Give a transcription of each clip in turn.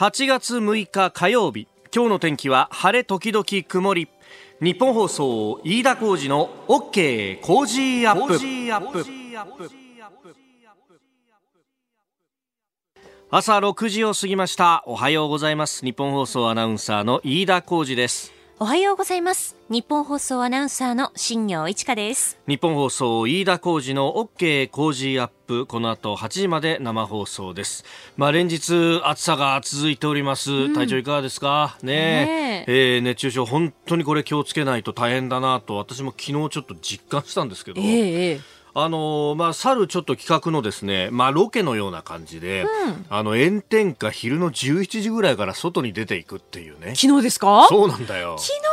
8月6日火曜日今日の天気は晴れ時々曇り。ニッポン放送飯田浩司の OK Cozy up。朝6時を過ぎました。おはようございます。ニッポン放送アナウンサーの飯田浩司です。おはようございます。ニッポン放送アナウンサーの新行市佳です。ニッポン放送飯田浩司の OK Cozy up。この後8時まで生放送です。まあ連日暑さが続いております、うん、体調いかがですか？ねねえ。ー、熱中症本当にこれ気をつけないと大変だなと私も昨日ちょっと実感したんですけど、えーあのー、まあ、去るちょっと企画のですね、まあ、ロケのような感じで、うん、あの、炎天下昼の11時ぐらいから外に出ていくっていうね。昨日ですか？そうなんだよ。昨日は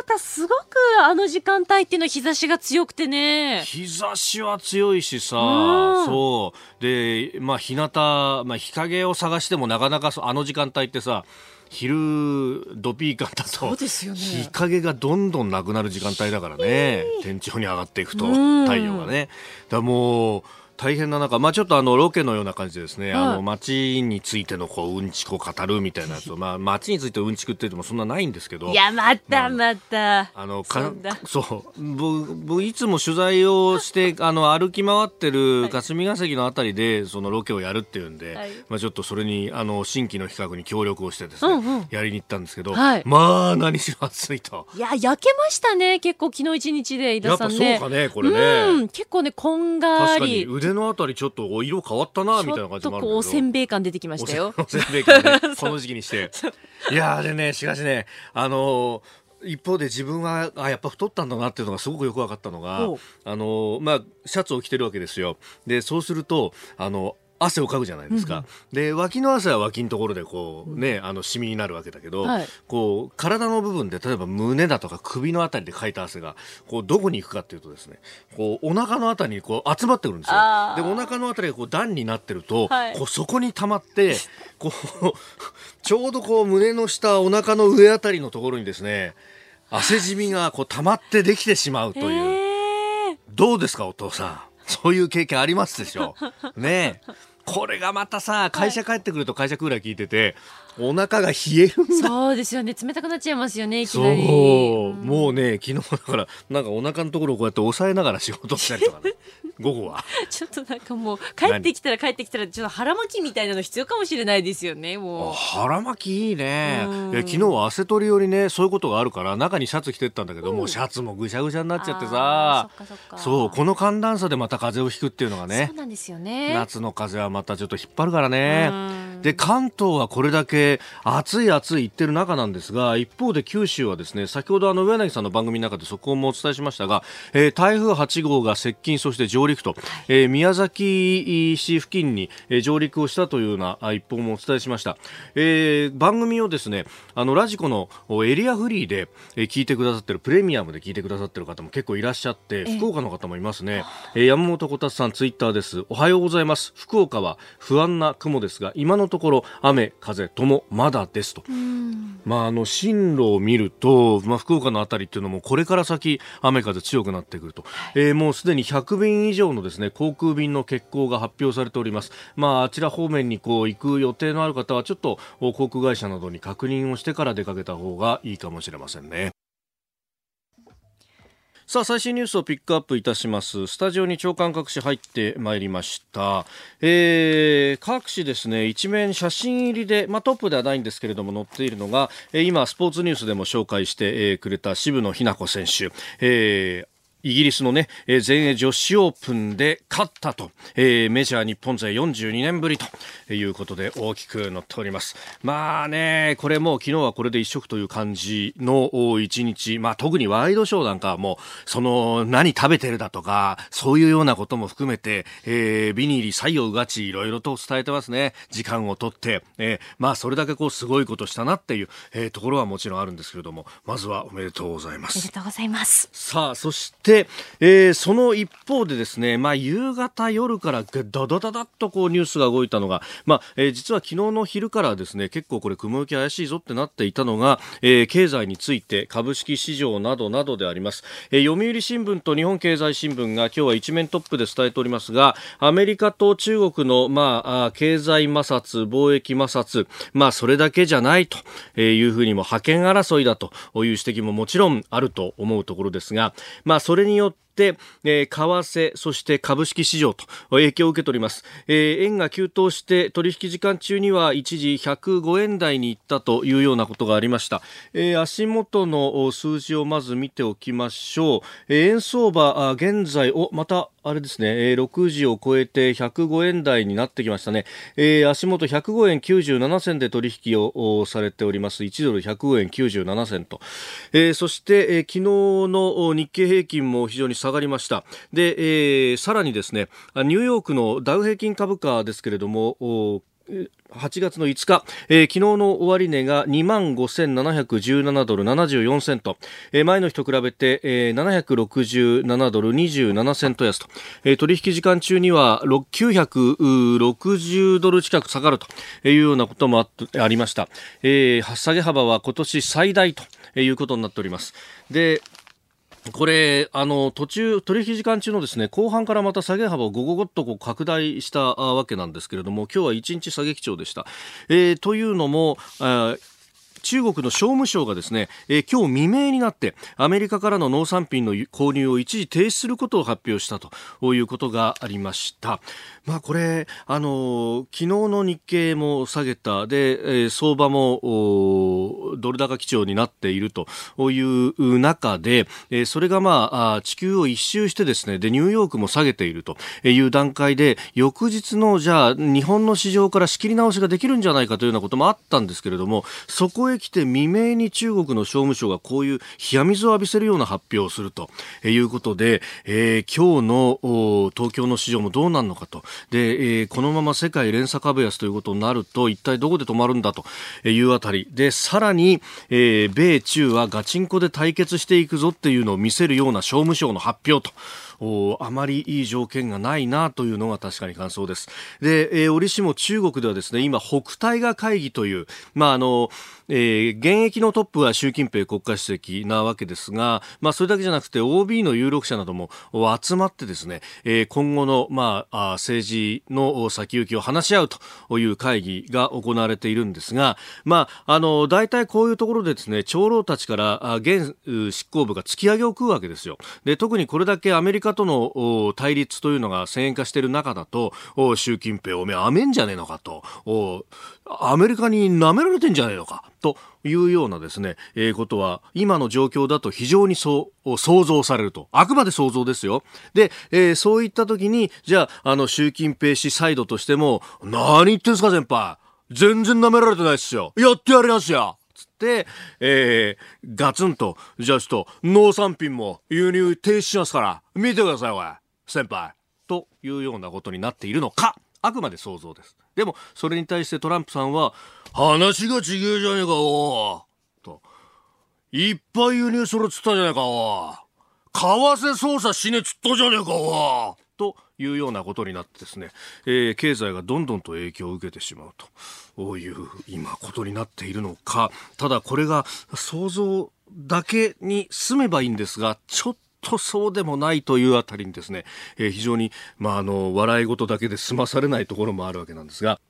またすごくあの時間帯っていうのは日差しが強くてね。日差しは強いしさ、うん、そう。で、まあ、日向、まあ、日陰を探してもなかなかあの時間帯ってさ、昼ドピーカンだと、日陰がどんどんなくなる時間帯だからね、天井に上がっていくと、太陽がね。だもう大変な中、まあ、ちょっとあのロケのような感じでですね、あの街についてのこううんちくを語るみたいなやつを、まあ、街についてうんちくって言ってもそんなないんですけどいやまたまた、あのかそう。僕いつも取材をして あの歩き回ってる霞が関のあたりでそのロケをやるっていうんで、はい、まあ、ちょっとそれにあの新規の企画に協力をしてですね、うんうん、やりに行ったんですけど、はい、まあ何しろ暑いと。いや焼けましたね結構昨日一日で井田さんね。やっぱそうかねこれね、うん、結構ねこんがり。腕腕のあたりちょっと色変わったなみたいな感じもあるけど。おせんべい感出てきましたよ。おせんべい感ね。この時期にして。いやでねしかしねあのー、一方で自分はあやっぱ太ったんだなっていうのがすごくよく分かったのがあのまあシャツを着てるわけですよ。でそうするとあの汗をかくじゃないですか、うん、で脇の汗は脇のところでこうね、あのシミになるわけだけど、はい、こう体の部分で例えば胸だとか首のあたりでかいた汗がこうどこに行くかっていうとですねこうお腹のあたりにこう集まってくるんですよ。でお腹のあたりがこう段になってると、はい、こうそこに溜まってこう ちょうどこう胸の下お腹の上あたりのところにですね汗じみがこう溜まってできてしまうという、どうですかお父さん。そういう経験ありますでしょう。ねこれがまたさ会社帰ってくると会社クーラー聞いてて、お腹が冷えるんだ。そうですよね。冷たくなっちゃいますよねいきなり。そう、もうね昨日だからなんかお腹のところをこうやって押さえながら仕事したりとかね。午後は。ちょっとなんかもう帰ってきたら帰ってきたらちょっと腹巻きみたいなの必要かもしれないですよねもう。腹巻きいいね。いや昨日は汗取りよりねそういうことがあるから中にシャツ着てったんだけど、うん、もうシャツもぐしゃぐしゃになっちゃってさ。そうこの寒暖差でまた風邪をひくっていうのがね。そうなんですよね。夏の風はまたちょっと引っ張るからねで関東はこれだけ暑い暑い言ってる中なんですが一方で九州はですね先ほどあの上柳さんの番組の中でそこもお伝えしましたが、えー、台風8号が接近そして上陸と、えー、宮崎市付近に、えー、上陸をしたというような一報もお伝えしました、えー、番組をですねあのラジコのエリアフリーで、えー、聞いてくださってるプレミアムで聞いてくださってる方も結構いらっしゃって福岡の方もいますね、えー、山本こたつさんツイッターです。おはようございます。福岡は不安な雲ですが今のところ雨風ともまだですとまああの進路を見ると、まあ、福岡の辺りっていうのもこれから先雨風強くなってくると、えー、もうすでに100便以上のですね航空便の欠航が発表されております。まあ、あちら方面にこう行く予定のある方はちょっと航空会社などに確認をしてから出かけた方がいいかもしれませんね。さあ、最新ニュースをピックアップいたします。スタジオに長官各紙入ってまいりました。えー、各紙ですね、一面写真入りで、まあ、トップではないんですけれども載っているのが、えー、今、スポーツニュースでも紹介して、えー、くれた渋野日向子選手。えーイギリスのね、えー、全英女子オープンで勝ったと、えー、メジャー日本勢42年ぶりということで大きく載っております。まあね、これも昨日はこれで一色という感じの一日、まあ特にワイドショーなんかはもう、その何食べてるだとか、そういうようなことも含めて、えー、ビニーリ採用がちいろいろと伝えてますね。時間をとって、えー、まあそれだけこうすごいことしたなっていう、えー、ところはもちろんあるんですけれども、まずはおめでとうございます。おめでとうございます。さあ、そして、で、えー、その一方でですね、まあ、夕方夜からダダダダッとこうニュースが動いたのが、まあ、えー、実は昨日の昼からですね、結構これ雲行き怪しいぞってなっていたのが、えー、経済について株式市場などなどであります。えー、読売新聞と日本経済新聞が今日は一面トップで伝えておりますが、アメリカと中国の、まあ、経済摩擦、貿易摩擦、まあ、それだけじゃないというふうにも覇権争いだという指摘ももちろんあると思うところですが、まあ、それれによって、えー、為替、そして株式市場と影響を受けております。えー、円が急騰して取引時間中には一時105円台に行ったというようなことがありました。えー、足元の数字をまず見ておきましょう。えー、円相場、現在、お、またあれですね、えー、6時を超えて105円台になってきましたね。えー、足元105円97銭で取引をされております。1ドル105円97銭と。えー、そして、えー、昨日の日経平均も非常に下がりました。で、えー、さらにですね、ニューヨークのダウ平均株価ですけれども、8月の5日、えー、昨日の終値が2万5717ドル74セント、えー、前の日と比べて、えー、767ドル27セント安と、えー、取引時間中には960ドル近く下がるというようなこともあありました、えー、下げ幅は今年最大ということになっております。でこれ、あの、途中、取引時間中のですね、後半からまた下げ幅をごごごっとこう拡大したわけなんですけれども、今日は1日下げ基調でした。えー、というのも、中国の商務省がですね、えー、今日未明になってアメリカからの農産品の購入を一時停止することを発表したということがありました。まあこれ、あの昨日の日経も下げた、で、えー、相場もドル高基調になっているという中で、えー、それがまあ地球を一周してですね、で、ニューヨークも下げているという段階で、翌日のじゃあ日本の市場から仕切り直しができるんじゃないかというようなこともあったんですけれども、そこへ来て未明に中国の商務省がこういう冷や水を浴びせるような発表をするということで、えー、今日の東京の市場もどうなるのかと。で、えー、このまま世界連鎖株安ということになると、一体どこで止まるんだというあたり。で、さらに、えー、米中はガチンコで対決していくぞっていうのを見せるような商務省の発表と。おあまりいい条件がないなというのが確かに感想です。で、えー、折しも中国ではですね、今、北大河会議という、まあ、あの、えー、現役のトップは習近平国家主席なわけですが、まあ、それだけじゃなくて OB の有力者なども集まってですね、えー、今後の、まあ、政治の先行きを話し合うという会議が行われているんですが、まあ、あの、大体こういうところでですね、長老たちから現執行部が突き上げを食うわけですよ。で、特にこれだけアメリカカとの対立というのが先鋭化している中だと、習近平おめえ、あめんじゃねえのかと、アメリカに舐められてんじゃねえのかというようなですね、えー、ことは今の状況だと非常にそう想像されると。あくまで想像ですよ。で、えー、そういった時に、じゃあ、あの、習近平氏サイドとしても、何言ってんすか先輩。全然舐められてないっすよ。やってやりますよ。えー、ガツンと、じゃあちょっと、農産品も輸入停止しますから、見てください、おい。先輩。というようなことになっているのか。あくまで想像です。でも、それに対してトランプさんは、話がちげえじゃねえか、おと。いっぱい輸入するっつったじゃねえか、お為替操作しねえっつったじゃねえか、おというようなことになってですね、えー、経済がどんどんと影響を受けてしまうという今ことになっているのか、ただこれが想像だけに済めばいいんですが、ちょっととそうでもないというあたりにですね、えー、非常に、まあ、あの、笑い事だけで済まされないところもあるわけなんですが、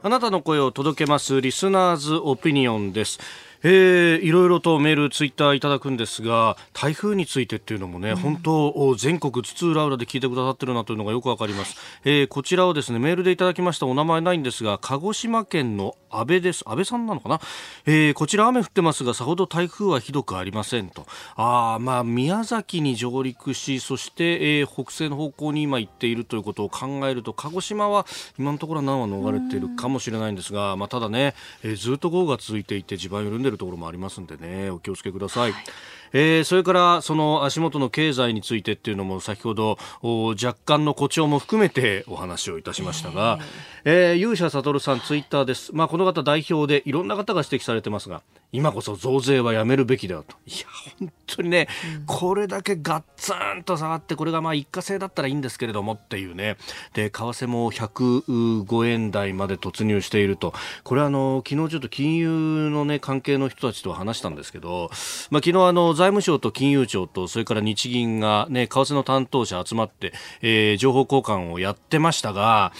あなたの声を届けますリスナーズオピニオンです。えー、いろいろとメール、ツイッターいただくんですが、台風についてっていうのもね、うん、本当、全国津々浦々で聞いてくださってるなというのがよくわかります。えー、こちらをですね、メールでいただきましたお名前ないんですが、鹿児島県の安倍です。安倍さんなのかな、えー、こちら雨降ってますが、さほど台風はひどくありませんと。あまあ、宮崎に上陸し、そして、えー、北西の方向に今行っているということを考えると、鹿児島は今のところは難は逃れているかもしれないんですが、まあ、ただね、えー、ずっと豪雨が続いていて地盤緩んでいるところもありますんでね、お気をつけください。はい。えー、それからその足元の経済についてっていうのも先ほど若干の誇張も含めてお話をいたしましたが、えー、勇者悟さんツイッターです、まあ、この方代表でいろんな方が指摘されてますが今こそ増税はやめるべきだと。いや、本当にね、うん、これだけガッツンと下がって、これがまあ一過性だったらいいんですけれどもっていうね。で、為替も105円台まで突入していると。これはあの、昨日ちょっと金融のね、関係の人たちと話したんですけど、まあ昨日あの、財務省と金融庁と、それから日銀がね、為替の担当者集まって、えー、情報交換をやってましたが、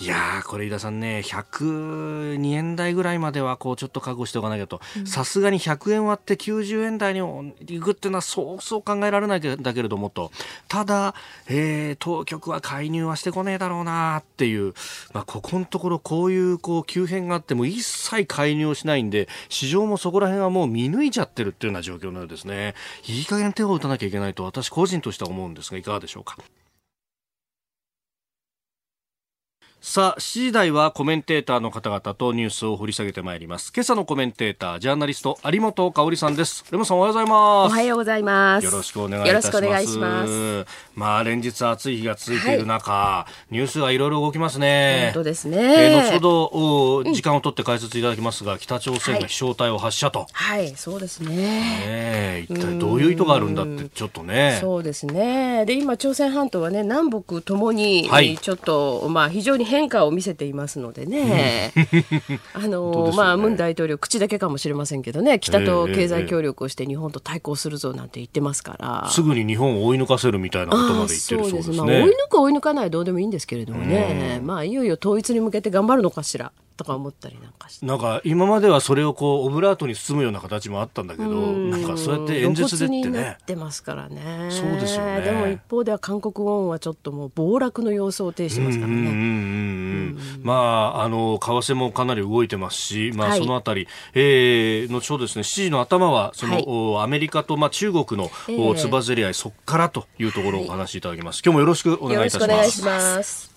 いやー、これ、井田さんね、102円台ぐらいまでは、こう、ちょっと覚悟しておかなきゃと。さすがに100円割って90円台に行くっていうのは、そうそう考えられないんだけれどもと。ただ、えー、当局は介入はしてこねえだろうなっていう。まあ、ここのところ、こういう、こう、急変があっても、一切介入をしないんで、市場もそこら辺はもう見抜いちゃってるっていうような状況のようですね。いい加減手を打たなきゃいけないと、私個人としては思うんですが、いかがでしょうか？さあ、7時台はコメンテーターの方々とニュースを掘り下げてまいります。今朝のコメンテーター、ジャーナリスト、有本香里さんです。有本さんおはようございます。おはようございます。よろしくお願いいたします。よろしくお願いします。まあ、連日暑い日が続いている中、はい、ニュースがいろいろ動きますね。本当ですね。えー、後ほど、時間を取って解説いただきますが、北朝鮮が飛翔体を発射と。はい、はい、そうですね。ね一体どういう意図があるんだって、ちょっとね。そうですね。で、今、朝鮮半島はね、南北ともに、はい、ちょっと、まあ、非常に変化を見せています。のでね、あの、ね、まあ、ムン大統領、口だけかもしれませんけどね、北と経済協力をして日本と対抗するぞなんて言ってますから、すぐに日本を追い抜かせるみたいなことまで言ってるそうですね。まあ、追い抜く追い抜かないどうでもいいんですけれどもね、まあ、いよいよ統一に向けて頑張るのかしら。とか思ったりなんかして。なんか今まではそれをこうオブラートに包むような形もあったんだけどなんかそうやって演説でってね。ってますからね。そうですよね。でも一方では韓国ウォンはちょっともう暴落の様相を呈してますからね。まああの為替もかなり動いてますしまあそのあたり、はい、えー、後ほどですね7時の頭はその、はい、アメリカとまあ中国の、えー、つばぜり合いそこからというところをお話しいただきます、はい、今日もよろしくお願いいたします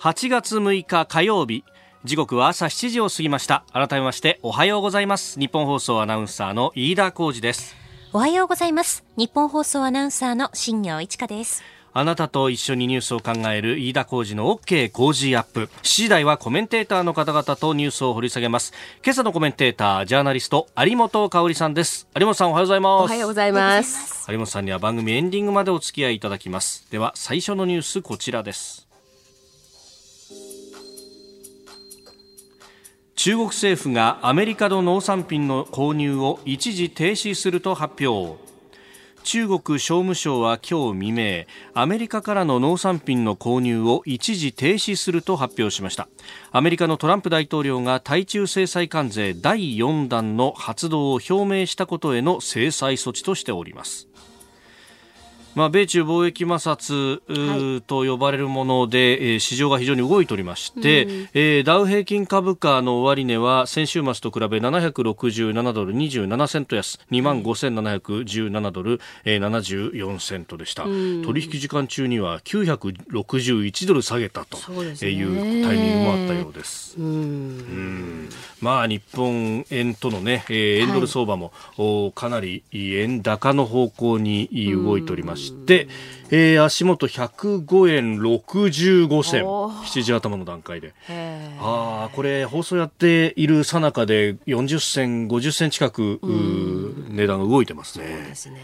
8月6日火曜日時刻は朝7時を過ぎました改めましておはようございます日本放送アナウンサーの飯田浩二ですおはようございます日本放送アナウンサーの新業一華ですあなたと一緒にニュースを考える飯田浩二の OK 工事アップ。7時台はコメンテーターの方々とニュースを掘り下げます。今朝のコメンテーター、ジャーナリスト、有本香里さんです。有本さんおはようございます。おはようございます。有本さんには番組エンディングまでお付き合いいただきます。では、最初のニュースこちらです。中国政府がアメリカの農産品の購入を一時停止すると発表。中国商務省は今日未明アメリカからの農産品の購入を一時停止すると発表しました。アメリカのトランプ大統領が対中制裁関税第4弾の発動を表明したことへの制裁措置としております。まあ、米中貿易摩擦、はい、と呼ばれるもので、えー、市場が非常に動いておりまして、うん、えー、ダウ平均株価の終値は先週末と比べ767ドル27セント安2万5717ドル、えー、74セントでした、うん、取引時間中には961ドル下げたというタイミングもあったようです。うん、まあ、日本円とのね、えー、円ドル相場も、はい、かなり円高の方向に動いておりまして、えー、足元105円65銭。7時頭の段階で。あこれ放送やっているさなかで40銭50銭近く値段が動いてますね。そうですね。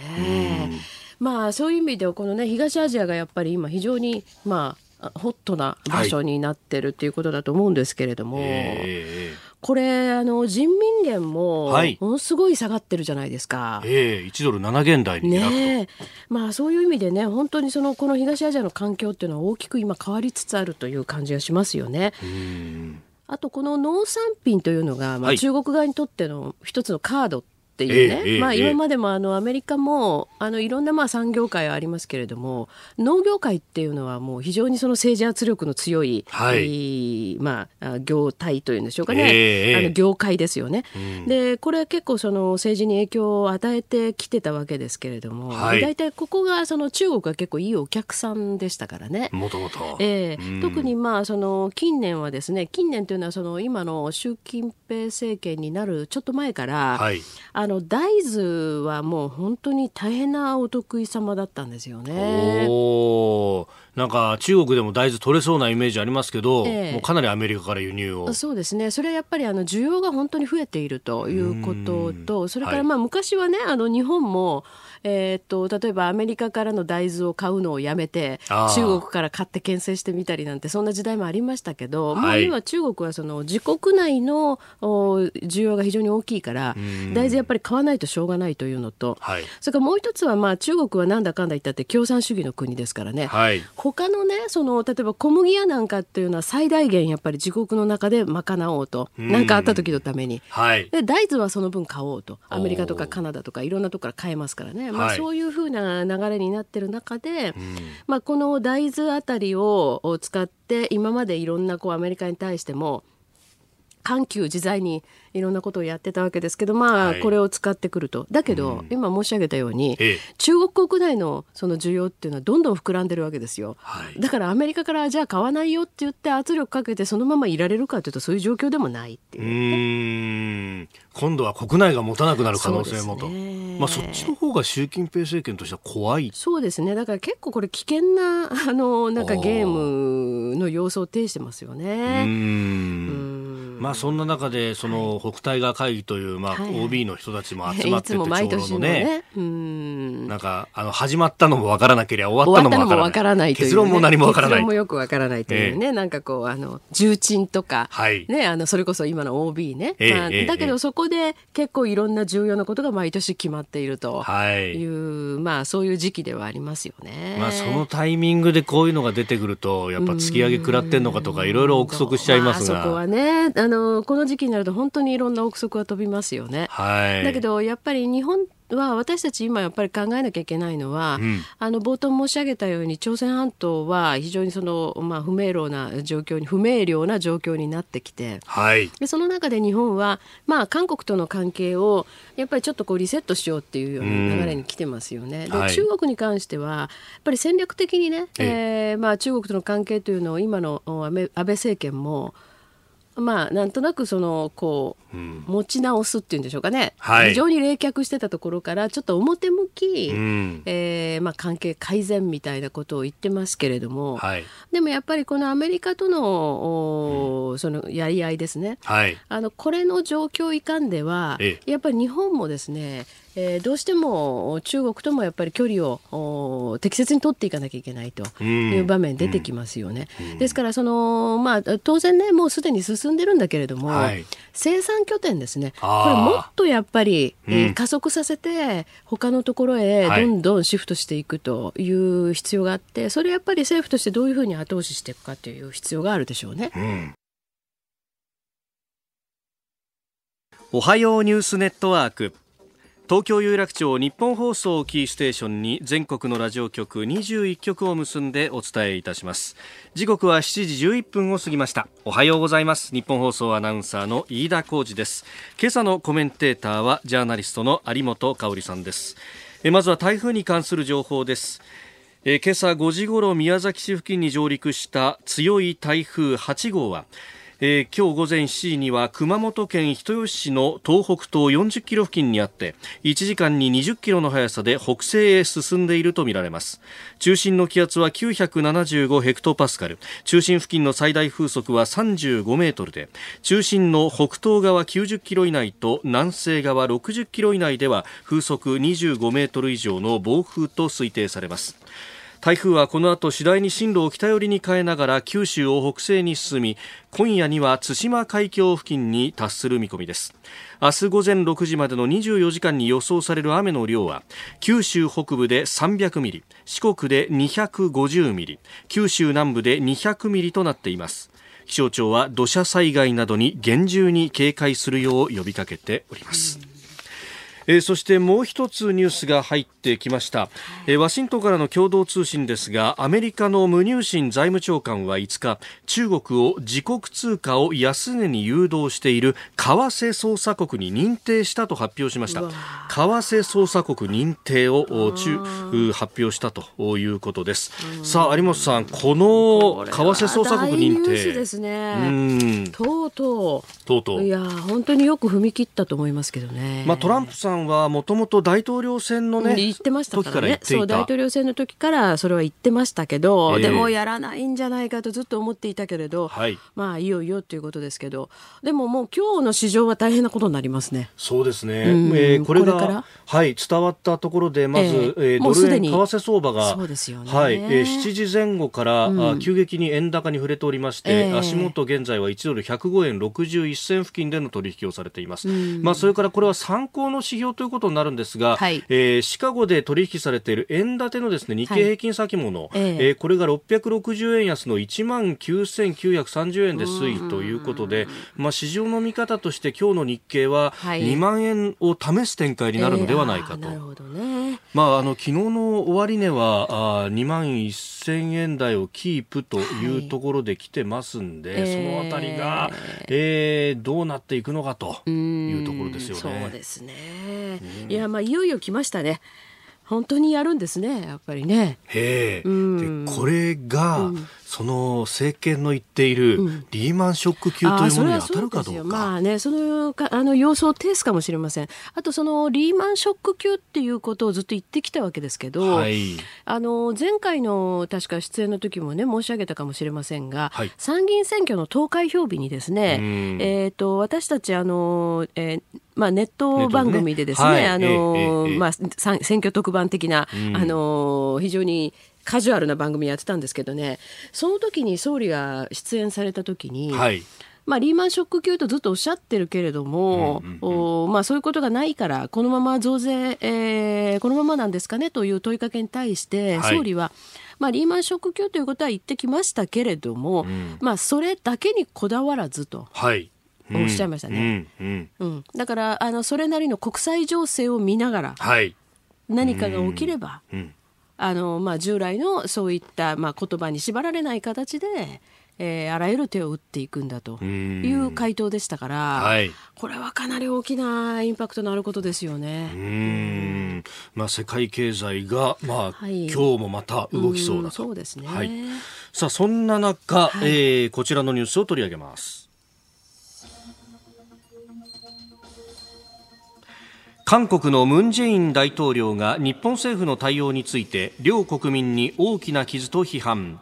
まあそういう意味ではこのね東アジアがやっぱり今非常にまあホットな場所になってるっていうことだと思うんですけれども、はいえー、これあの人民元もものすごい下がってるじゃないですか。ええー、1ドル7元台にねまあそういう意味でね本当にそのこの東アジアの環境っていうのは大きく今変わりつつあるという感じがしますよね。あとこの農産品というのが、まあ、中国側にとっての一つのカードっていうね、えー、まあ、今までもあのアメリカもあのいろんなまあ産業界はありますけれども農業界っていうのはもう非常にその政治圧力の強い、はい、まあ、業態というんでしょうかね、えー、あの業界ですよね、うん、でこれ結構その政治に影響を与えてきてたわけですけれども、はい、大体ここがその中国が結構いいお客さんでしたからね。もともと、えー、特にまあその近年はですね近年というのはその今の習近平政権になるちょっと前から、はい、ああの大豆はもう本当に大変なお得意様だったんですよね。おなんか中国でも大豆取れそうなイメージありますけど、ええ、もうかなりアメリカから輸入を。そうですね。それはやっぱりあの需要が本当に増えているということとそれからまあ昔はね、はい、あの日本もえー、っと例えばアメリカからの大豆を買うのをやめて中国から買って牽制してみたりなんてそんな時代もありましたけど、はい、今中国はその自国内の需要が非常に大きいから大豆やっぱり買わないとしょうがないというのと、はい、それからもう一つはまあ中国はなんだかんだ言ったって共産主義の国ですからね、はい、他のねその例えば小麦やなんかっていうのは最大限やっぱり自国の中で賄おうと何かあった時のために、はい、で大豆はその分買おうと。アメリカとかカナダとかいろんなところから買えますからねまあ、そういうふうな流れになってる中で、うん、まあ、この大豆あたりを使って今までいろんなこうアメリカに対しても緩急自在にいろんなことをやってたわけですけどまあこれを使ってくると、だけど、今申し上げたように、中国国内のその需要っていうのはどんどん膨らんでるわけですよ、だからアメリカからじゃあ買わないよって言って圧力かけてそのままいられるかというとそういう状況でもないっていう、ね、今度は国内が持たなくなる可能性もと、ね、まあ、そっちの方が習近平政権としては怖い。そうですね。だから結構これ危険なあのなんかゲームの様相を呈してますよね。うん。まあそんな中でその北戴河会議というまあ OB の人たちも集まっててちょうどね。なんかあの始まったのもわからなければ終わったのもわからない。結論も何もわからない。結論もよくわからないというね。なんかこうあの重鎮とかねあのそれこそ今の OB ね。まあだけどそこで結構いろんな重要なことが毎年決まっているというまあそういう時期ではありますよね。まあそのタイミングでこういうのが出てくるとやっぱ突き上げ食らってんのかとかいろいろ憶測しちゃいますが、そこはねあのこの時期になると本当にいろんな憶測は飛びますよね。はい、だけどやっぱり日本は私たち今やっぱり考えなきゃいけないのは、うん、あの冒頭申し上げたように朝鮮半島は非常にその、まあ、不明朗な状況に不明瞭な状況になってきて、はい、でその中で日本は、まあ、韓国との関係をやっぱりちょっとこうリセットしようっていうような流れに来てますよね。で、はい、中国に関してはやっぱり戦略的にね、ええ。ー、まあ、中国との関係というのを今の安倍政権もまあ、なんとなくそのこう、うん、持ち直すっていうんでしょうかね、はい、非常に冷却してたところからちょっと表向き、うん、えー、まあ、関係改善みたいなことを言ってますけれども、はい、でもやっぱりこのアメリカとの,、うん、そのやり合いですね、はい、あのこれの状況いかんではやっぱり日本もですねえー、どうしても中国ともやっぱり距離を適切に取っていかなきゃいけないという場面出てきますよね。うん。うん、ですからその、まあ、当然ねもうすでに進んでるんだけれども、はい、生産拠点ですね。これもっとやっぱり、えー、加速させて他のところへどんどんシフトしていくという必要があって、それやっぱり政府としてどういうふうに後押ししていくかという必要があるでしょうね。うん。おはようニュースネットワーク東京有楽町日本放送キーステーションに全国のラジオ局21局を結んでお伝えいたします。時刻は7時11分を過ぎました。おはようございます。日本放送アナウンサーの飯田浩二です。今朝のコメンテーターはジャーナリストの有本香里さんです。えまずは台風に関する情報です。え今朝5時ごろ宮崎市付近に上陸した強い台風8号はえー、今日午前7時には熊本県人吉市の東北東40キロ付近にあって1時間に20キロの速さで北西へ進んでいるとみられます。中心の気圧は975ヘクトパスカル。中心付近の最大風速は35メートルで中心の北東側90キロ以内と南西側60キロ以内では風速25メートル以上の暴風と推定されます。台風はこの後次第に進路を北寄りに変えながら九州を北西に進み今夜には対馬海峡付近に達する見込みです。明日午前6時までの24時間に予想される雨の量は九州北部で300ミリ四国で250ミリ九州南部で200ミリとなっています。気象庁は土砂災害などに厳重に警戒するよう呼びかけております、えー、そしてもう一つニュースが入ってきました、えー、ワシントンからの共同通信ですがアメリカのムニューシン財務長官は5日中国を自国通貨を安値に誘導している為替操作国に認定したと発表しました。為替操作国認定を中発表したということです。さあ有本さんこの為替操作国認定。ですね。とうとう。とうとう。いや本当によく踏み切ったと思いますけどね。まあトランプさんんはもともと大統領選のね、言ってましたからね。そう大統領選の時からそれは言ってましたけど、えー、でもやらないんじゃないかとずっと思っていたけれど、はい、まあいよいよということですけど。でももう今日の市場は大変なことになりますね。そうですね、うん、えー、これがはい伝わったところでまず、えー、えー、ドル円為替相場がそうですよね、はいえー、7時前後から、うん、急激に円高に触れておりまして、えー、足元現在は1ドル105円61銭付近での取引をされています。うん、まあそれからこれは参考の指標ということになるんですが、はい、えー、シカゴで取引されている円建てのですね日経平均先物、はい、え。ー、えー、これが660円安の1万9930円で推移ということで、まあ市場の見方として今日の日経は2万円を試す展開になるのではないかと。まああの昨日の終値はあ2万1000円台をキープというところで来てますんで、はい、そのあたりが、えー、どうなっていくのかというところですよね。そうですね。いやまあいよいよ来ましたね。本当にやるんですねやっぱりね。へえ、うん、でこれが、うん、その政権の言っているリーマンショック級というものに当たるかどうか。うん、まあね、そのかあの様相を呈すかもしれません。あとそのリーマンショック級っていうことをずっと言ってきたわけですけど、はい、あの前回の確か出演の時もね申し上げたかもしれませんが、はい、参議院選挙の投開票日にですね、えっ、ー、と私たちあの、えーまあ、ネット番組でですね、ね。はい、あの、えーえー、まあ、選挙特番的な、あの、非常にカジュアルな番組やってたんですけどね。その時に総理が出演された時に、はい、まあ、リーマンショック級とずっとおっしゃってるけれども、うんうんうん、まあ、そういうことがないからこのまま増税、えー、このままなんですかねという問いかけに対して、総理は、まあ、リーマンショック級ということは言ってきましたけれども、うん、まあ、それだけにこだわらずと。はい。おっしゃいましたね、うん、うん、だからあのそれなりの国際情勢を見ながら、はい、何かが起きれば、うんあの、まあ、従来のそういった、まあ、言葉に縛られない形で、えー、あらゆる手を打っていくんだという回答でしたから、はい、これはかなり大きなインパクトのあることですよね。うん。まあ、世界経済が、まあ、はい、今日もまた動きそうだと。そうですね、はい、さあそんな中、はい、えー、こちらのニュースを取り上げます。韓国のムン・ジェイン大統領が日本政府の対応について両国民に大きな傷と批判。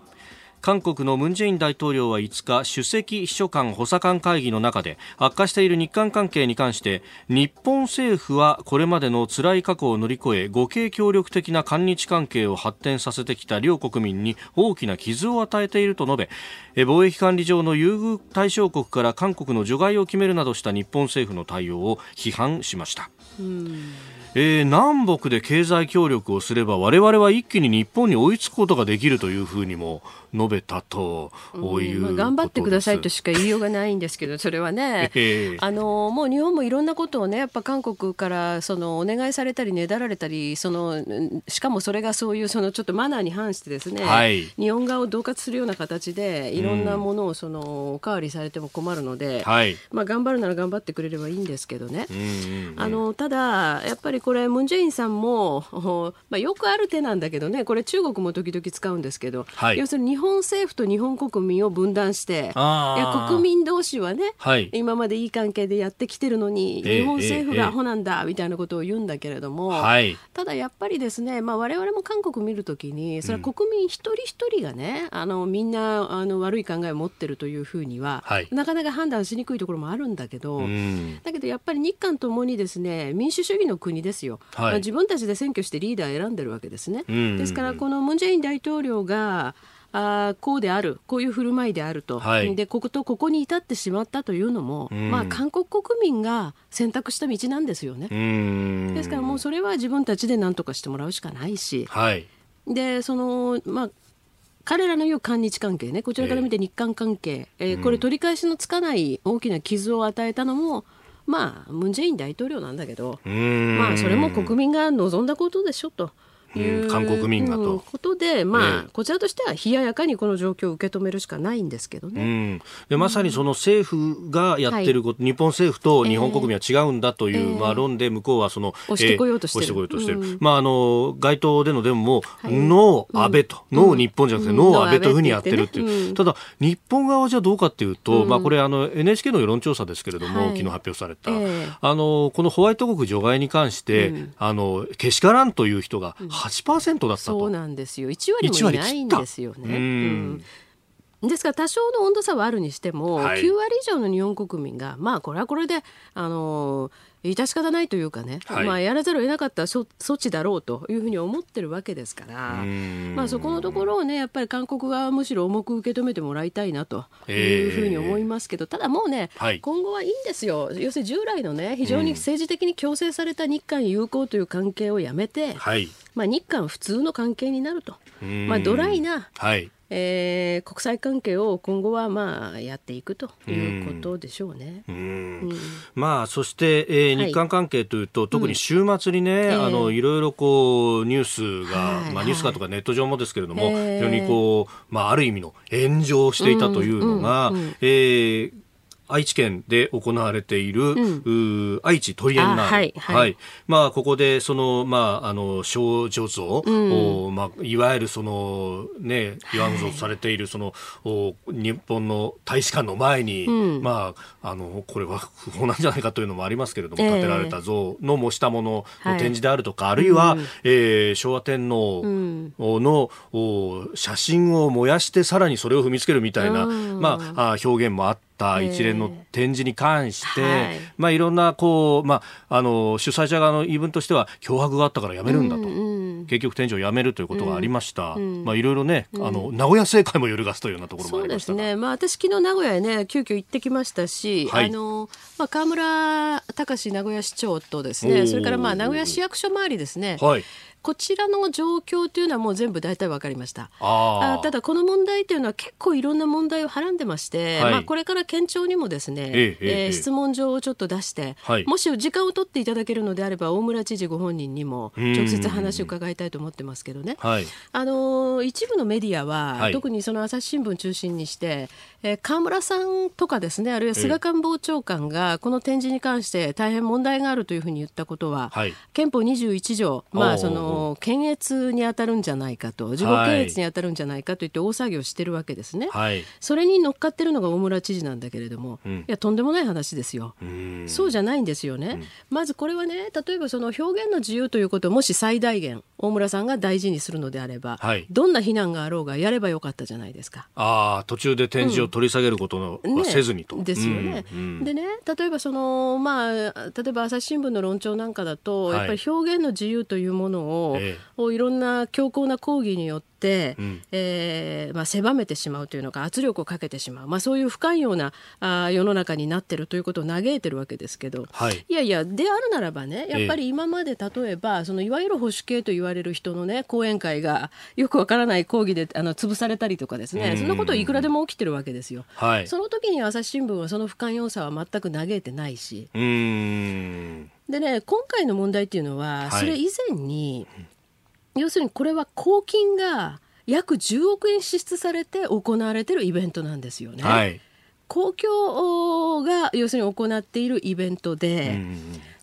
韓国のムン・ジェイン大統領は5日首席秘書官補佐官会議の中で悪化している日韓関係に関して日本政府はこれまでの辛い過去を乗り越え合計協力的な韓日関係を発展させてきた両国民に大きな傷を与えていると述べ貿易管理上の優遇対象国から韓国の除外を決めるなどした日本政府の対応を批判しました。えー、南北で経済協力をすれば我々は一気に日本に追いつくことができるというふうにも述べたという、まあ、頑張ってくださいとしか言いようがないんですけどそれはね、あのもう日本もいろんなことをねやっぱ韓国からそのお願いされたりねだられたりそのしかもそれがそういうそのちょっとマナーに反してですね、はい、日本側を恫喝するような形でいろんなものをそのおかわりされても困るので、はい、まあ、頑張るなら頑張ってくれればいいんですけどね、あのただやっぱりこれムン・ジェインさんも、まあ、よくある手なんだけどね。これ中国も時々使うんですけど、はい、要するに本政府と日本国民を分断していや国民同士はね、はい、今までいい関係でやってきてるのに、日本政府がアホなんだ、みたいなことを言うんだけれども、はい、ただやっぱりですね、まあ、我々も韓国見るときにそれは国民一人一人がね、あのみんなあの悪い考えを持ってるというふうには、はい、なかなか判断しにくいところもあるんだけど、だけどやっぱり日韓ともにですね民主主義の国ですよ、はい、自分たちで選挙してリーダー選んでるわけですね。ですからこのムン・ジェイン大統領があこうであるこういう振る舞いであると、はい、でこことここに至ってしまったというのも、うん、まあ、韓国国民が選択した道なんですよね。ですからもうそれは自分たちで何とかしてもらうしかないし、はい、でそのまあ彼らの言う韓日関係ね。こちらから見て日韓関係、えー、えー、これ取り返しのつかない大きな傷を与えたのもまあムン・ジェイン大統領なんだけどまあそれも国民が望んだことでしょと。いう韓国民がと、ことで、まあ、こちらとしては冷ややかにこの状況を受け止めるしかないんですけどね。うん、でまさにその政府がやってること、はい、日本政府と日本国民は違うんだという、えー、まあ、論で向こうはその、押してこようとしてる。えー、してこようとしてる。うん、まあ、あの、街頭でのデモも、はい、ノー安倍と、うん、ノー日本じゃなくて、ノー安倍というふうにやってるっていう。ただ、日本側じゃどうかっていうと、まあ、これあの NHK の世論調査ですけれども、はい、昨日発表された、えー、あのこのホワイト国除外に関して、うん、あのけしからんという人が8%だったと、そうなんですよ。1割もいないんですよね。うん。ですから多少の温度差はあるにしても、はい、9割以上の日本国民がまあこれはこれであの致し方ないというかね、はい、まあ、やらざるを得なかった措置だろうというふうに思ってるわけですから、まあ、そこのところをねやっぱり韓国側はむしろ重く受け止めてもらいたいなというふうに思いますけど、ただもうね、はい、今後はいいんですよ。要するに従来のね非常に政治的に強制された日韓友好という関係をやめて、はい、まあ、日韓普通の関係になると、まあ、ドライな、はいえー、国際関係を今後はまあやっていくということでしょうね。うん。うん、まあそして、えー、日韓関係というと、はい、特に週末にね、うん、あのいろいろこうニュースが、はい、まあニュースかとかネット上もですけれども、非常にこうまあある意味の炎上していたというのが、うんうん、えー愛知県で行われている、うん、愛知トリエンナーレ、はいはい、はい、まあ、ここでその、まあ、あの少女像、うん、まあ、いわゆるその、ね、言わんぞされているその、お日本の大使館の前に、うん、まあ、あのこれは不法なんじゃないかというのもありますけれども、建てられた像の模したものの展示であるとか、はい、あるいは、うん、えー、昭和天皇の、お写真を燃やしてさらにそれを踏みつけるみたいな、まあ、あ表現もあって。った一連の展示に関して、はい、まあ、いろんなこう、まあ、あの主催者側の言い分としては脅迫があったからやめるんだと、うんうん、結局展示をやめるということがありました、まあ、いろいろね、あの名古屋政界も揺るがすというようなところもありました。そうですね、まあ、私昨日名古屋へね急遽行ってきましたし、はい、あのまあ、河村隆名古屋市長とですねそれからまあ名古屋市役所周りですね、はい。こちらの状況というのはもう全部大体分かりました。あただこの問題というのは結構いろんな問題をはらんでまして、はい、まあ、これから県庁にもですね、えええー、質問状をちょっと出して、はい、もし時間を取っていただけるのであれば大村知事ご本人にも直接話を伺いたいと思ってますけどね、はい、あの一部のメディアは、特にその朝日新聞中心にしてえー、河村さんとかですねあるいは菅官房長官がこの展示に関して大変問題があるというふうに言ったことは、はい、憲法21条、まあ、その検閲に当たるんじゃないかと自己検閲に当たるんじゃないかといって大騒ぎをしてるわけですね、はい、それに乗っかってるのが大村知事なんだけれども、うん、いやとんでもない話ですよ。そうじゃないんですよね、うん、まずこれはね例えばその表現の自由ということをもし最大限大村さんが大事にするのであれば、はい、どんな非難があろうがやればよかったじゃないですか。あ途中で展示を取り下げることはせずにと。ね、ですよね。うんうん、でね例えばその、まあ、例えば朝日新聞の論調なんかだと、はい、やっぱり表現の自由というものをええ、いろんな強硬な抗議によって、うん、えー、まあ、狭めてしまうというのか圧力をかけてしまう、まあ、そういう不寛容なあ世の中になっているということを嘆いてるわけですけど、はい、いやいやであるならばねやっぱり今まで例えばそのいわゆる保守系と言われる人のね講演会がよくわからない講義であの潰されたりとかですね。そんなこといくらでも起きてるわけですよ。はい、その時に朝日新聞はその不寛容さは全く嘆いてないし。でね今回の問題っていうのは、それ以前に、要するにこれは公金が約10億円支出されて行われているイベントなんですよね。はい、公共が要するに行っているイベントで、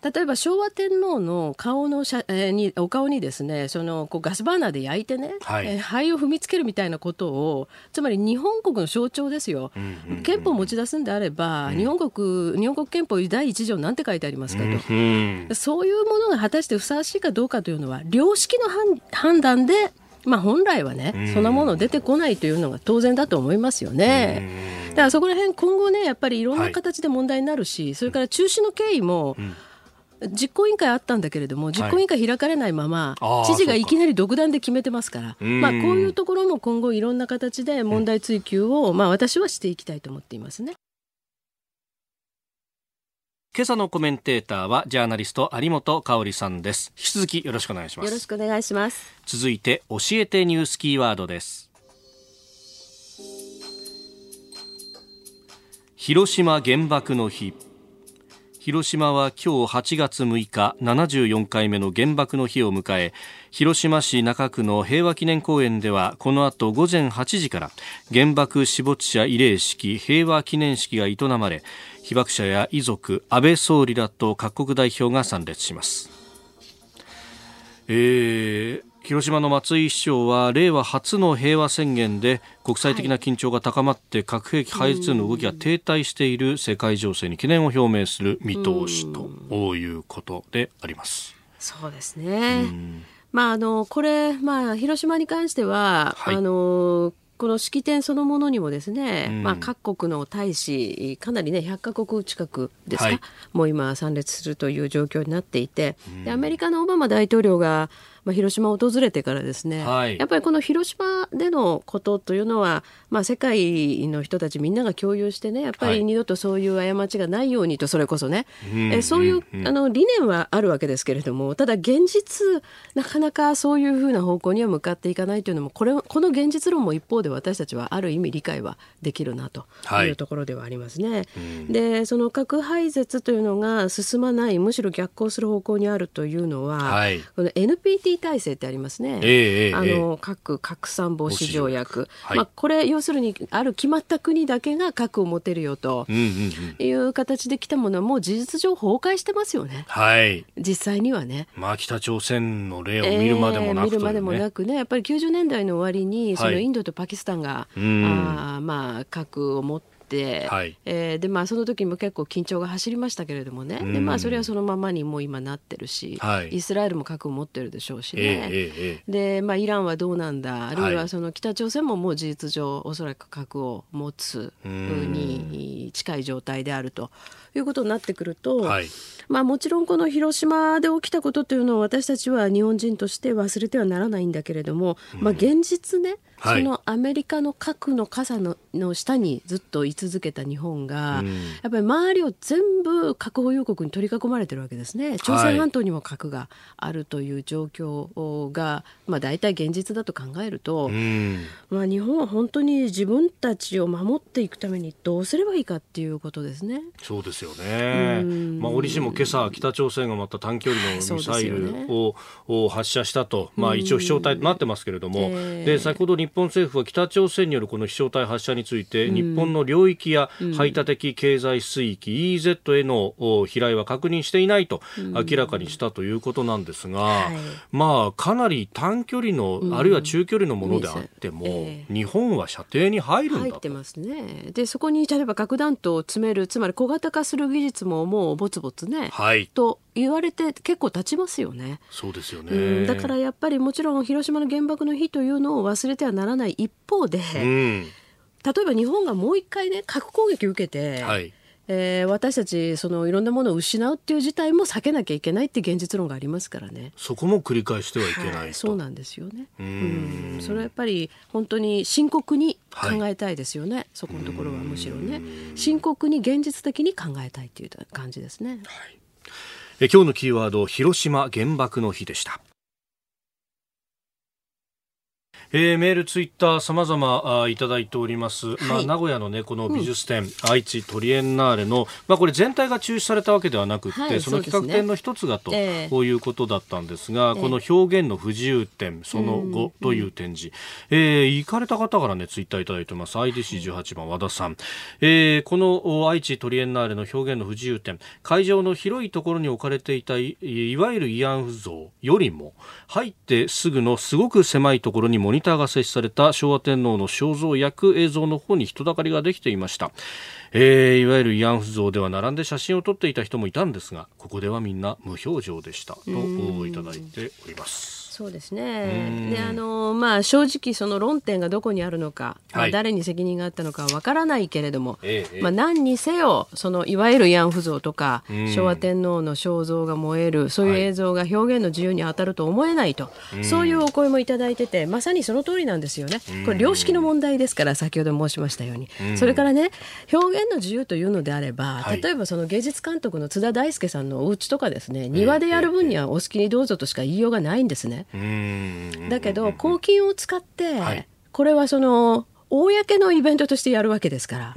例えば昭和天皇の顔の写、えー、にお顔にですねそのこうガスバーナーで焼いてね、はい、えー、灰を踏みつけるみたいなことをつまり日本国の象徴ですよ、うんうんうん、憲法を持ち出すんであれば、うん、日本国日本国憲法第一条なんて書いてありますかと、うんうん、そういうものが果たしてふさわしいかどうかというのは良識の判断でまあ、本来はね、そんなもの出てこないというのが当然だと思いますよね。だからそこら辺今後ねやっぱりいろんな形で問題になるし、はい、それから中止の経緯も、うん実行委員会あったんだけれども実行委員会開かれないまま、はい、知事がいきなり独断で決めてますからまあ、こういうところも今後いろんな形で問題追及を、まあ、私はしていきたいと思っていますね。今朝のコメンテーターはジャーナリスト有本香里さんです。引き続きよろしくお願いします。よろしくお願いします。続いて教えてニュースキーワードです。広島原爆の日広島は今日8月6日74回目の原爆の日を迎え広島市中区の平和記念公園ではこの後午前8時から原爆死没者慰霊式平和記念式が営まれ被爆者や遺族安倍総理らと各国代表が参列します、えー広島の松井市長は令和初の平和宣言で国際的な緊張が高まって核兵器廃絶の動きが停滞している世界情勢に懸念を表明する見通しということであります。そうですね。まああのこれまあ広島に関しては、はい、あのこの式典そのものにもですね、うん、まあ、各国の大使かなりね100か国近くですか、はい、もう今参列するという状況になっていて、うん、でアメリカのオバマ大統領がまあ、広島を訪れてからですね、はい、やっぱりこの広島でのことというのは、まあ、世界の人たちみんなが共有してねやっぱり二度とそういう過ちがないようにとそれこそね、はい、えそういう、あの理念はあるわけですけれどもただ現実なかなかそういうふうな方向には向かっていかないというのもこれこの現実論も一方で私たちはある意味理解はできるなとい。うところではありますね。はい、でその核廃絶というのが進まないむしろ逆行する方向にあるというのは、はい、この NPT 体制ってありますね。えー、あの、核拡散防止条約。はい、まあこれ要するにある決まった国だけが核を持てるよという形で来たものはもう事実上崩壊してますよね。はい。実際にはね。まあ北朝鮮の例を見るまでもなく、ねえー、見るまでもなくね、やっぱり90年代の終わりにそのインドとパキスタンが、はい、あまあ核を持って、はい、えー、でまあ、その時も結構緊張が走りましたけれどもね、でまあ、それはそのままにもう今なってるし、はい、イスラエルも核を持ってるでしょうしね、えー、でまあ、イランはどうなんだ？あるいはその北朝鮮ももう事実上おそらく核を持つに近い状態であると。いうことになってくると、はい、まあ、もちろんこの広島で起きたことというのを私たちは日本人として忘れてはならないんだけれども、まあ、現実ね、そのアメリカの核の傘のの下にずっと居続けた日本が、うん、やっぱり周りを全部核保有国に取り囲まれてるわけですね。朝鮮半島にも核があるという状況が、はい、まあ、大体現実だと考えると、うん、まあ、日本は本当に自分たちを守っていくためにどうすればいいかっていうことですね。そうですよね、まあ、折しも今朝北朝鮮がまた短距離のミサイルを、ね、発射したと、まあ、一応飛翔体となってますけれども、えー、で先ほど日本政府は北朝鮮によるこの飛翔体発射について、日本の領域や排他的経済水域 EEZ への飛来は確認していないと明らかにしたということなんですが、はい、まあかなり短距離の、あるいは中距離のものであっても、え。ー、日本は射程に入るんだ入ってますね。でそこに例えば核弾頭を詰めるつまり小型化する技術ももうぼつぼつね、はい、と言われて結構経ちますよね。そうですよね、だからやっぱりもちろん広島の原爆の日というのを忘れてはならない一方で、うん、例えば日本がもう一回ね核攻撃を受けて、はい。えー、私たちそのいろんなものを失うっていう事態も避けなきゃいけないって現実論がありますからね。そこも繰り返してはいけない、はい、そうなんですよね。うん。それはやっぱり本当に深刻に考えたいですよね、はい、そこのところはむしろね。深刻に現実的に考えたいっていう感じですね、はい、え今日のキーワード広島原爆の日でした。えー、メール、ツイッター、さまざまいただいております。はい、まあ、名古屋のね、この美術展、うん、愛知トリエンナーレの、まあ、これ全体が中止されたわけではなくて、はい、その企画展の一つがと、ね、こういうことだったんですが、えー、この表現の不自由展、その後という展示、うん、えー、行かれた方からね、ツイッターいただいてます。IDC18 番和田さん。えー、この愛知トリエンナーレの表現の不自由展、会場の広いところに置かれていたい、いわゆる慰安婦像よりも、入ってすぐのすごく狭いところにモニニターが設置された昭和天皇の肖像役映像の方に人だかりができていました、えー、いわゆる慰安婦像では並んで写真を撮っていた人もいたんですがここではみんな無表情でした。といただいておりますそうですね。で、あのまあ正直その論点がどこにあるのか、はい、誰に責任があったのかわからないけれども、ええ、まあ何にせよそのいわゆる慰安婦像とか、昭和天皇の肖像が燃えるそういう映像が表現の自由に当たると思えないと、はい、そういうお声もいただいてて、まさにその通りなんですよね。これ良識の問題ですから先ほど申しましたように、それからね表現の自由というのであれば、例えばその芸術監督の津田大介さんのお家とかですね、庭でやる分にはお好きにどうぞとしか言いようがないんですね。だけど公金を使って、これはその公のイベントとしてやるわけですから、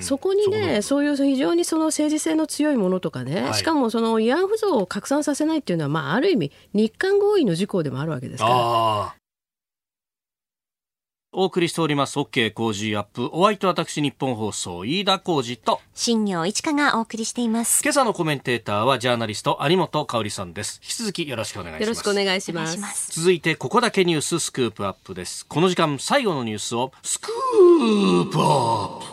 そこにねそういう非常にその政治性の強いものとかね、はい、しかもその慰安婦像を拡散させないっていうのは、まあ、ある意味日韓合意の事項でもあるわけですから。お送りしております。OK 工事アップ。お相手私日本放送飯田浩二と。新業一華がお送りしています。今朝のコメンテーターはジャーナリスト有本香里さんです。引き続きよろしくお願いします。よろしくお願いします。続いてここだけニューススクープアップです。この時間最後のニュースをスクープアップ。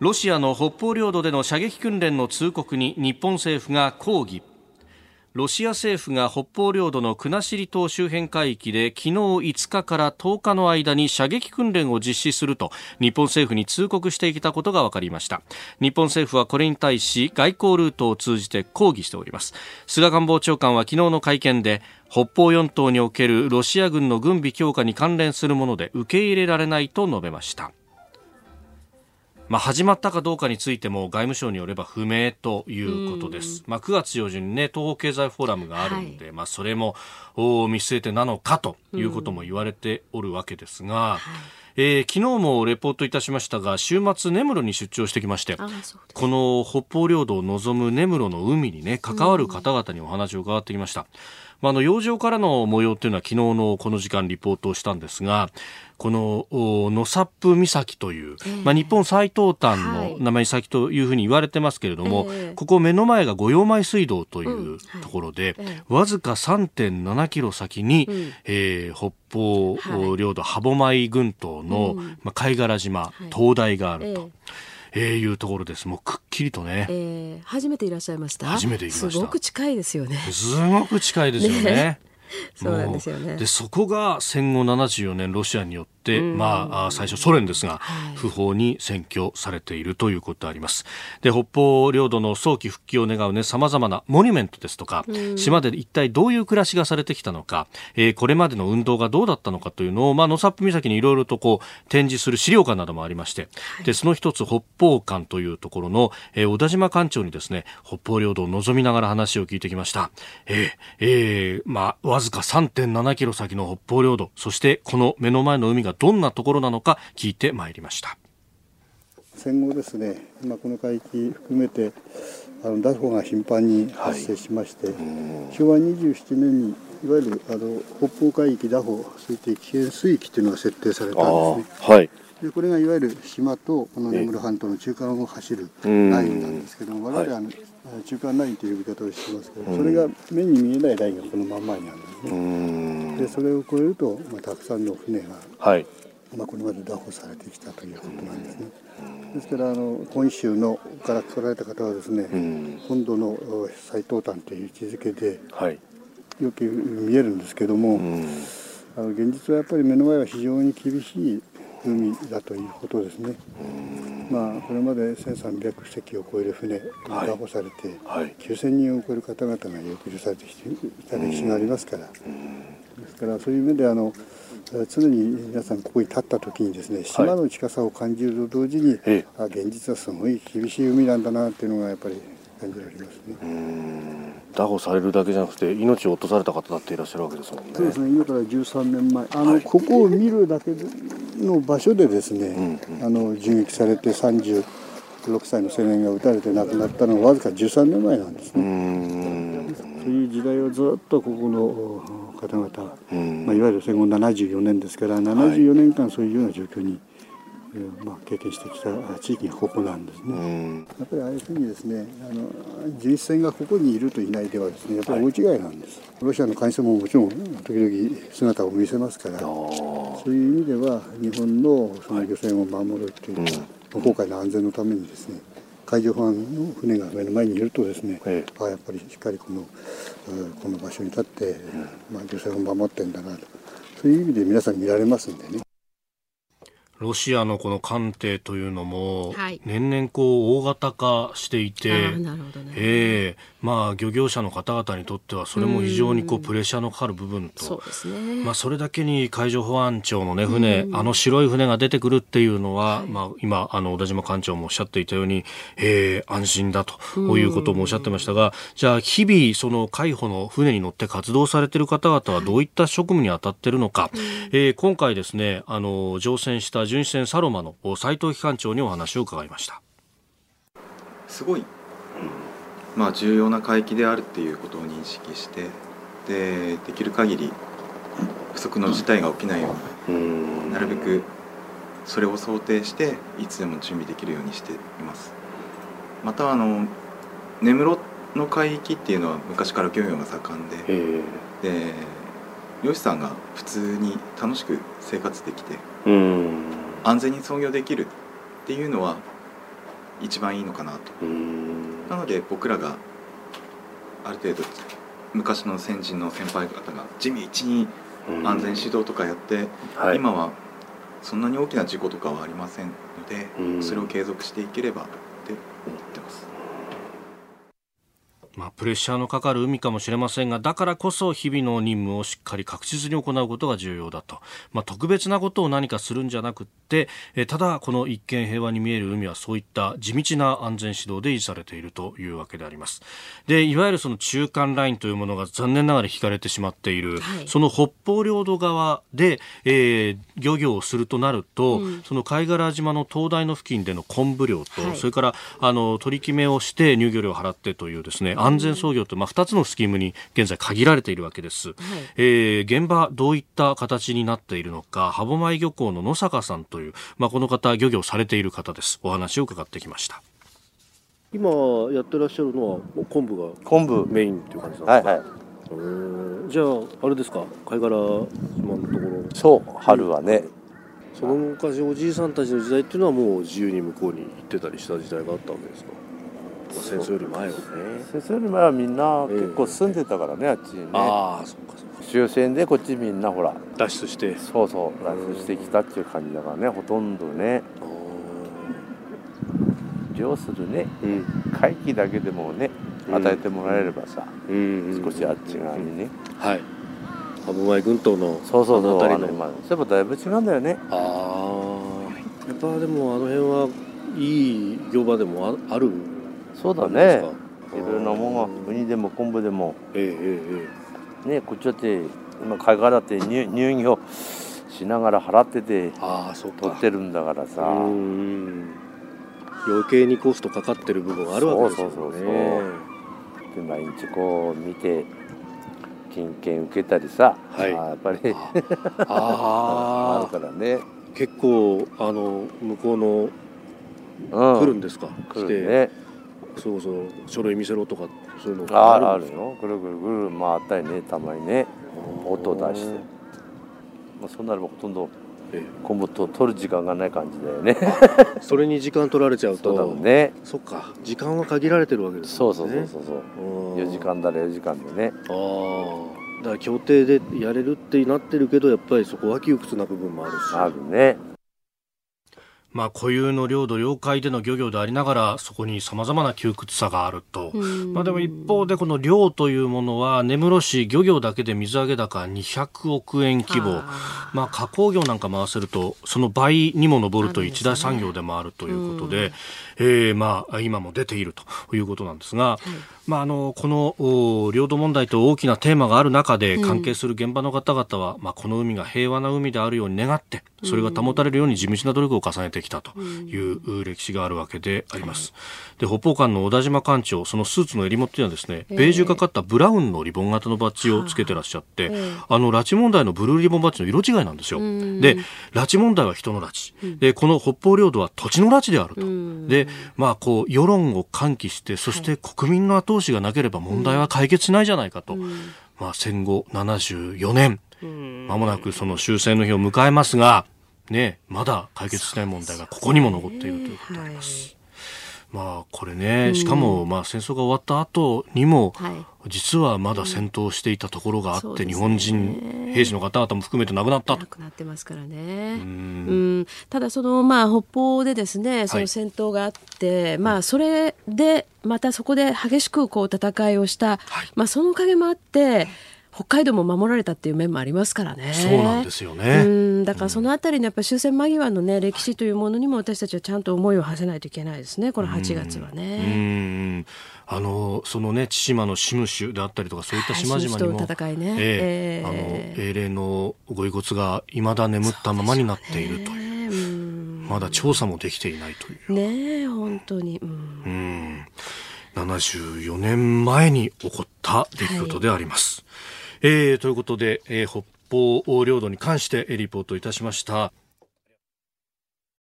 ロシアの北方領土での射撃訓練の通告に日本政府が抗議ロシア政府が北方領土の国後島周辺海域で昨日5日から10日の間に射撃訓練を実施すると日本政府に通告してきたことが分かりました。日本政府はこれに対し外交ルートを通じて抗議しております。菅官房長官は昨日の会見で北方四島におけるロシア軍の軍備強化に関連するもので受け入れられないと述べました。まあ、始まったかどうかについても外務省によれば不明ということです。まあ、9月上旬にね、東方経済フォーラムがあるので、はい、まあ、それも見据えてなのかということも言われておるわけですが、えー、昨日もレポートいたしましたが週末根室に出張してきましてこの北方領土を望む根室の海にね関わる方々にお話を伺ってきました。まあ、あの洋上からの模様っていうのは昨日のこの時間リポートをしたんですがこの野サップ岬という、えー、まあ、日本最東端の名前先というふうに言われてますけれども、はい、ここ目の前が五葉米水道というところで、うんはい、わずか3.7キロ先に、うん、えー、北方領土、歯舞群島の、まあ、貝殻島、灯台があると。えーえー、いうところです。もうくっきりとね。えー、初めていらっしゃいました。初めて行きました。すごく近いですよね。すごく近いですよね。ね そうなんですよね。で、そこが戦後74年ロシアによって、まあ、最初ソ連ですが、不法に占拠されているということであります。で、北方領土の早期復帰を願うね、様々なモニュメントですとか、島で一体どういう暮らしがされてきたのか、えー、これまでの運動がどうだったのかというのを、まあ、野サップ岬にいろいろとこう、展示する資料館などもありまして、で、その一つ、北方館というところの、えー、小田島館長にですね、北方領土を望みながら話を聞いてきました。えー、えー、まあ、わずか3.7キロ先の北方領土、そしてこの目の前の海がどんなところなのか聞いてまいりました。戦後ですね、まあ、この海域含めてあのダフが頻繁に発生しまして、はい、昭和27年にいわゆるあの北方海域ダホ推定危険水域というのが設定されたんですね。はい。でこれがいわゆる島とこの根室半島の中間を走るラインなんですけども、我々は中間ラインという呼び方をしてますけど、それが目に見えないラインがこのまんまにあるんですね。でそれを越えると、まあ、たくさんの船が、はい、まあ、これまで拿捕されてきたということなんですね。ですからあの本州のから来られた方はですね、本土の最東端という位置づけで、はい、よく見えるんですけども、あの現実はやっぱり目の前は非常に厳しい海だということですね。まあ、これまで1300隻を超える船に拿捕されて、はい、9000人を超える方々が抑留されてきていた歴史がありますから、ですからそういう意味であの常に皆さんここに立った時にですね島の近さを感じると同時に、はい、あ現実はすごい厳しい海なんだなっていうのがやっぱり感じられますね。拿捕されるだけじゃなくて命を落とされた方だっていらっしゃるわけですもんね。そうですね。今から13年前、あの、はい、ここを見るだけの場所でですね、うんうん、あの銃撃されて36歳の青年が撃たれて亡くなったのはわずか13年前なんですね。そういう時代をずっとここの方々、まあ、いわゆる戦後74年ですから74年間そういうような状況に、まあ、経験してきた地域がここなんですね。やっぱりああいうふうにですねあの巡視船がここにいるといないではですねやっぱり大違いなんです。はい、ロシアの艦船ももちろん時々姿を見せますからそういう意味では日本のその漁船を守るというか、はい、航海の安全のためにですね海上保安の船が目の前にいるとですね、ええ、あやっぱりしっかりこのこの場所に立って、まあ、漁船を守ってんだなと。そういう意味で皆さん見られますんでね。ロシアのこの艦艇というのも、年々こう大型化していて、なるほどね、えー、まあ、漁業者の方々にとってはそれも非常にこうプレッシャーのかかる部分と、まあ、それだけに海上保安庁の、ね、船、あの白い船が出てくるっていうのは、まあ、今あの小田島館長もおっしゃっていたように、えー、安心だということもおっしゃってましたが、じゃあ日々その海保の船に乗って活動されている方々はどういった職務に当たっているのか、えー、今回ですねあの乗船した巡視船サロマの斉藤機関長にお話を伺いました。すごいまあ、重要な海域であるっていうことを認識してでできる限り不測の事態が起きないようになるべくそれを想定していつでも準備できるようにしています。またあの根室の海域っていうのは昔から漁業が盛んでで漁師さんが普通に楽しく生活できて安全に操業できるっていうのは一番いいのかなと。なので僕らがある程度昔の先人の先輩方が地道に安全指導とかやって、はい、今はそんなに大きな事故とかはありませんのでそれを継続していければって思ってます。まあ、プレッシャーのかかる海かもしれませんがだからこそ日々の任務をしっかり確実に行うことが重要だと、まあ、特別なことを何かするんじゃなくてえただこの一見平和に見える海はそういった地道な安全指導で維持されているというわけであります。でいわゆるその中間ラインというものが残念ながら引かれてしまっている、はい、その北方領土側で、えー、漁業をするとなると、うん、その貝殻島の灯台の付近での昆布漁と、はい、それからあの取り決めをして入漁料を払ってというですね安全操業と、まあ、2つのスキームに現在限られているわけです、はい、えー、現場どういった形になっているのか歯舞漁港の野坂さんという、まあ、この方漁業されている方です。お話を伺ってきました。今やってらっしゃるのは昆布が昆布。メインっていう感じなんですか、はいはい。じゃああれですか？貝殻島のところ。そう春はね。その昔おじいさんたちの時代っていうのはもう自由に向こうに行ってたりした時代があったわけですか？戦争より前はね戦争より前はみんな結構住んでたからね、えー、あっちにねああそっかそっか終戦でこっちみんなほら脱出してそうそう脱出してきたっていう感じだからねほとんどね漁するね、うん、回帰だけでもね与えてもらえればさ、うん、少しあっち側にね、はい羽生前群島のそうそうそうあのまあ、そういえばだいぶ違うんだよねああやっぱでもあの辺はいい漁場でもあるそうだね。いろんなもんがウニでも昆布でも。ええええねこっちだって今貝殻って入入業しながら払っててあそう取ってるんだからさ。余計にコストかかってる部分あるわけですよね。そうそうそうで毎日こう見て金券受けたりさ、はい、やっぱりあ あるからね。結構あの向こうの、うん、来るんですか？来るねそうそう書類見せろとかそういうのあるあるよ。ぐるぐるぐる回ったりねたまにね音出して、まあ、そうなればほとんど昆布と取る時間がない感じだよね。それに時間取られちゃうとそうね。そっか時間は限られてるわけですね。そうそうそうそうそう。4時間だら4時間でね。ああ。だから協定でやれるってなってるけどやっぱりそこは窮屈な部分もあるし。あるねまあ、固有の領土、領海での漁業でありながら、そこに様々な窮屈さがあると。まあ、でも一方で、この漁というものは、根室市漁業だけで水揚げ高200億円規模。あ。まあ、加工業なんか回せると、その倍にも上ると一大産業でもあるということで、えー、まあ、今も出ているということなんですが、はい。まあ、あのこの領土問題と大きなテーマがある中で関係する現場の方々は、うん、まあ、この海が平和な海であるように願ってそれが保たれるように地道な努力を重ねてきたという歴史があるわけであります。で北方館の小田島館長そのスーツの襟元にはですね、ベージュがかったブラウンのリボン型のバッジをつけてらっしゃって、あ。の拉致問題のブルーリボンバッジの色違いなんですよ。で拉致問題は人の拉致、でこの北方領土は土地の拉致であると。でまあこう世論を喚起してそして国民の後通しがなければ問題は解決しないじゃないかと、うん、まあ、戦後74年、まもなくその終戦の日を迎えますが、ね、まだ解決しない問題がここにも残っているということであります。まあこれね、しかもまあ戦争が終わった後にも、実はまだ戦闘していたところがあって、日本人兵士の方々も含めて亡くなった。亡くなってますからね。うん。ただそのまあ北方でですねその戦闘があって、はい、まあそれでまたそこで激しくこう戦いをした、はい、まあそのおかげもあって。北海道も守られたっていう面もありますからね。そうなんですよね。うん、だからそのあたりのやっぱ終戦間際のね歴史というものにも私たちはちゃんと思いを馳せないといけないですね。この8月はね。うん。あのそのね千島のシムシュであったりとかそういった島々にも、はい、戦いね、えー、えー、あの英霊のご遺骨がいまだ眠ったままになっているという、ね、まだ調査もできていないという。ね本当に。うん。うん。74年前に起こった出来事であります、はい、えー、ということで、えー、北方領土に関してリポートいたしました。